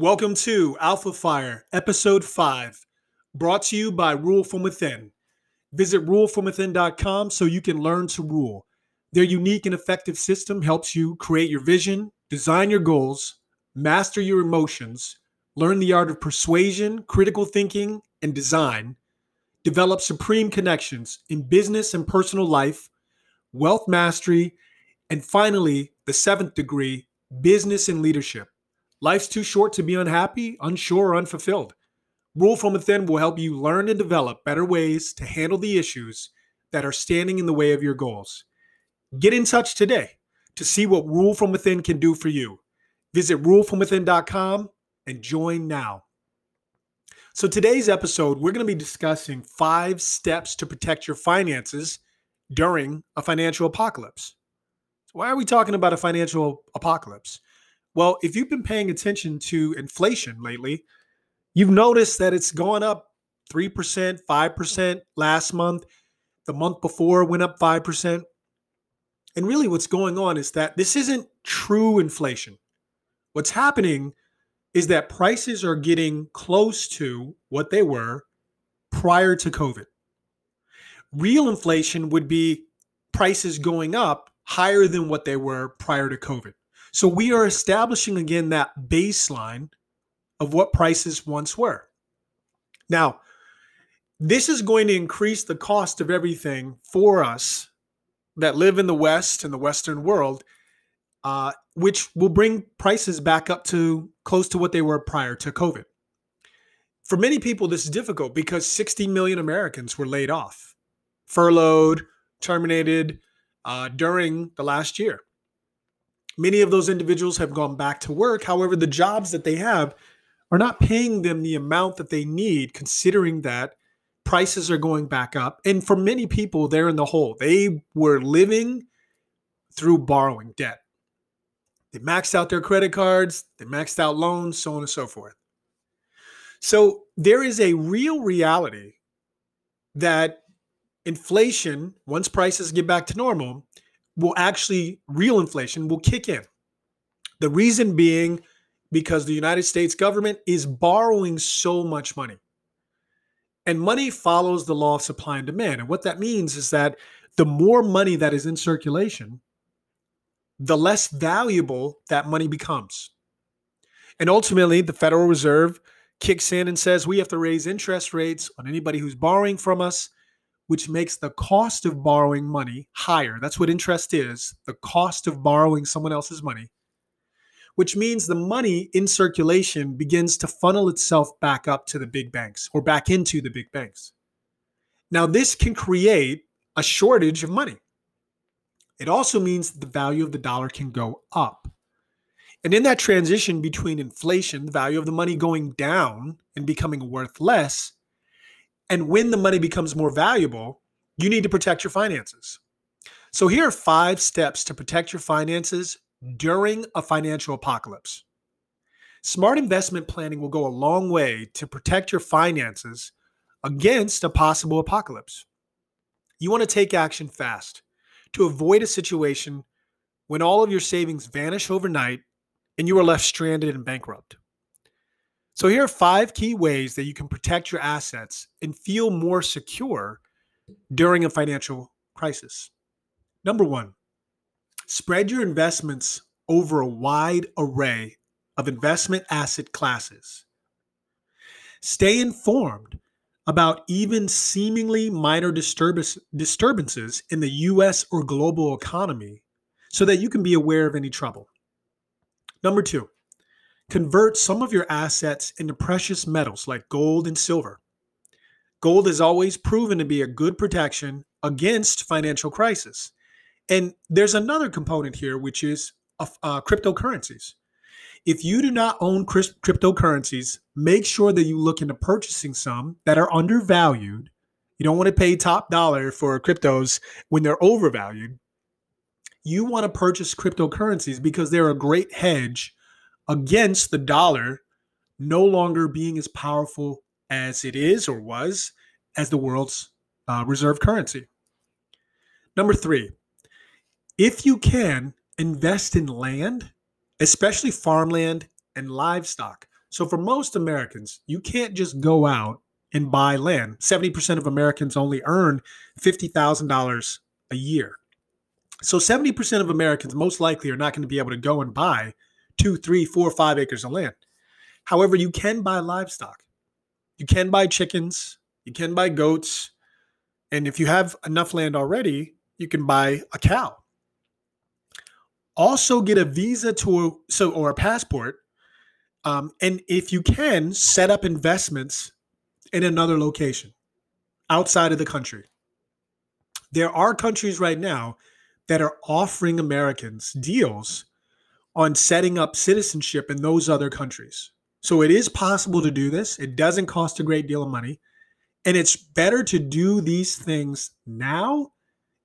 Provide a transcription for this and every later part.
Welcome to Alpha Fire, Episode 5, brought to you by Rule From Within. Visit rulefromwithin.com so you can learn to rule. Their unique and effective system helps you create your vision, design your goals, master your emotions, learn the art of persuasion, critical thinking, and design, develop supreme connections in business and personal life, wealth mastery, and finally, the seventh degree, business and leadership. Life's too short to be unhappy, unsure, or unfulfilled. Rule from Within will help you learn and develop better ways to handle the issues that are standing in the way of your goals. Get in touch today to see what Rule from Within can do for you. Visit rulefromwithin.com and join now. So, today's episode, we're going to be discussing five steps to protect your finances during a financial apocalypse. Why are we talking about a financial apocalypse? Well, if you've been paying attention to inflation lately, you've noticed that it's gone up 3%, 5% last month. The month before went up 5%. And really, what's going on is that this isn't true inflation. What's happening is that prices are getting close to what they were prior to COVID. Real inflation would be prices going up higher than what they were prior to COVID. So we are establishing again that baseline of what prices once were. Now, this is going to increase the cost of everything for us that live in the West and the Western world, uh, which will bring prices back up to close to what they were prior to COVID. For many people, this is difficult because 60 million Americans were laid off, furloughed, terminated uh, during the last year. Many of those individuals have gone back to work. However, the jobs that they have are not paying them the amount that they need, considering that prices are going back up. And for many people, they're in the hole. They were living through borrowing debt. They maxed out their credit cards, they maxed out loans, so on and so forth. So there is a real reality that inflation, once prices get back to normal, will actually, real inflation will kick in. The reason being because the United States government is borrowing so much money. And money follows the law of supply and demand. And what that means is that the more money that is in circulation, the less valuable that money becomes. And ultimately, the Federal Reserve kicks in and says we have to raise interest rates on anybody who's borrowing from us which makes the cost of borrowing money higher. That's what interest is the cost of borrowing someone else's money, which means the money in circulation begins to funnel itself back up to the big banks or back into the big banks. Now, this can create a shortage of money. It also means the value of the dollar can go up. And in that transition between inflation, the value of the money going down and becoming worth less, and when the money becomes more valuable, you need to protect your finances. So here are five steps to protect your finances during a financial apocalypse. Smart investment planning will go a long way to protect your finances against a possible apocalypse. You want to take action fast to avoid a situation when all of your savings vanish overnight and you are left stranded and bankrupt. So, here are five key ways that you can protect your assets and feel more secure during a financial crisis. Number one, spread your investments over a wide array of investment asset classes. Stay informed about even seemingly minor disturbances in the US or global economy so that you can be aware of any trouble. Number two, Convert some of your assets into precious metals like gold and silver. Gold has always proven to be a good protection against financial crisis. And there's another component here, which is uh, uh cryptocurrencies. If you do not own cryptocurrencies, make sure that you look into purchasing some that are undervalued. You don't want to pay top dollar for cryptos when they're overvalued. You want to purchase cryptocurrencies because they're a great hedge against the dollar no longer being as powerful as it is or was as the world's uh, reserve currency. Number three, if you can invest in land, especially farmland and livestock, So for most Americans, you can't just go out and buy land. 70% of Americans only earn $50,000 a year. So 70% of Americans most likely are not going to be able to go and buy two, three, four, five acres of land. However, you can buy livestock. You can buy chickens, you can buy goats, and if you have enough land already, you can buy a cow. Also get a visa to so or a passport. Um, and if you can, set up investments in another location outside of the country. There are countries right now that are offering Americans deals on setting up citizenship in those other countries. So it is possible to do this. It doesn't cost a great deal of money. And it's better to do these things now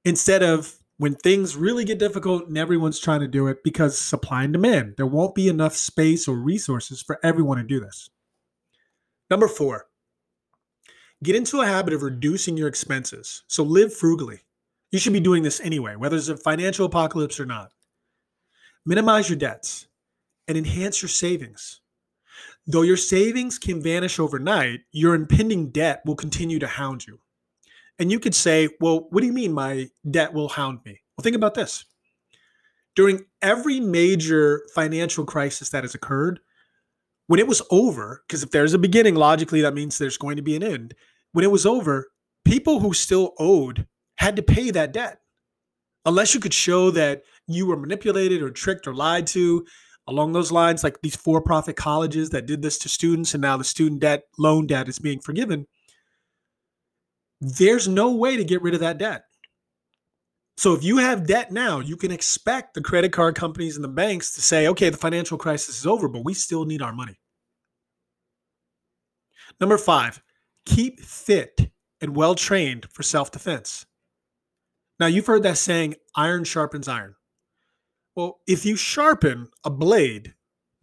instead of when things really get difficult and everyone's trying to do it because supply and demand. There won't be enough space or resources for everyone to do this. Number four, get into a habit of reducing your expenses. So live frugally. You should be doing this anyway, whether it's a financial apocalypse or not. Minimize your debts and enhance your savings. Though your savings can vanish overnight, your impending debt will continue to hound you. And you could say, well, what do you mean my debt will hound me? Well, think about this. During every major financial crisis that has occurred, when it was over, because if there's a beginning, logically, that means there's going to be an end. When it was over, people who still owed had to pay that debt. Unless you could show that you were manipulated or tricked or lied to along those lines, like these for profit colleges that did this to students, and now the student debt, loan debt is being forgiven. There's no way to get rid of that debt. So if you have debt now, you can expect the credit card companies and the banks to say, okay, the financial crisis is over, but we still need our money. Number five, keep fit and well trained for self defense. Now, you've heard that saying, iron sharpens iron. Well, if you sharpen a blade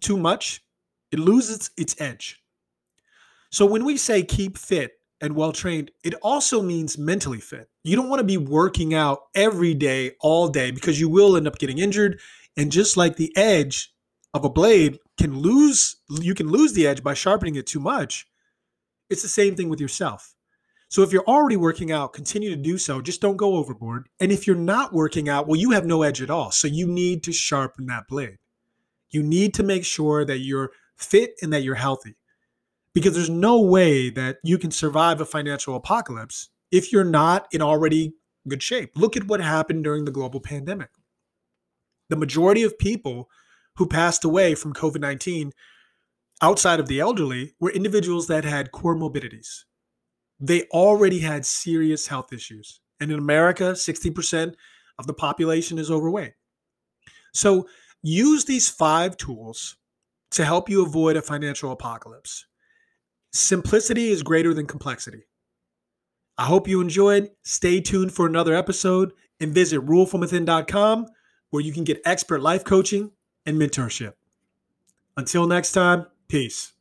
too much, it loses its edge. So when we say keep fit and well trained, it also means mentally fit. You don't want to be working out every day, all day, because you will end up getting injured. And just like the edge of a blade can lose, you can lose the edge by sharpening it too much. It's the same thing with yourself. So if you're already working out, continue to do so. Just don't go overboard. And if you're not working out, well, you have no edge at all. So you need to sharpen that blade. You need to make sure that you're fit and that you're healthy. Because there's no way that you can survive a financial apocalypse if you're not in already good shape. Look at what happened during the global pandemic. The majority of people who passed away from COVID 19 outside of the elderly were individuals that had comorbidities they already had serious health issues. And in America, 60% of the population is overweight. So use these five tools to help you avoid a financial apocalypse. Simplicity is greater than complexity. I hope you enjoyed. Stay tuned for another episode and visit rulefromwithin.com where you can get expert life coaching and mentorship. Until next time, peace.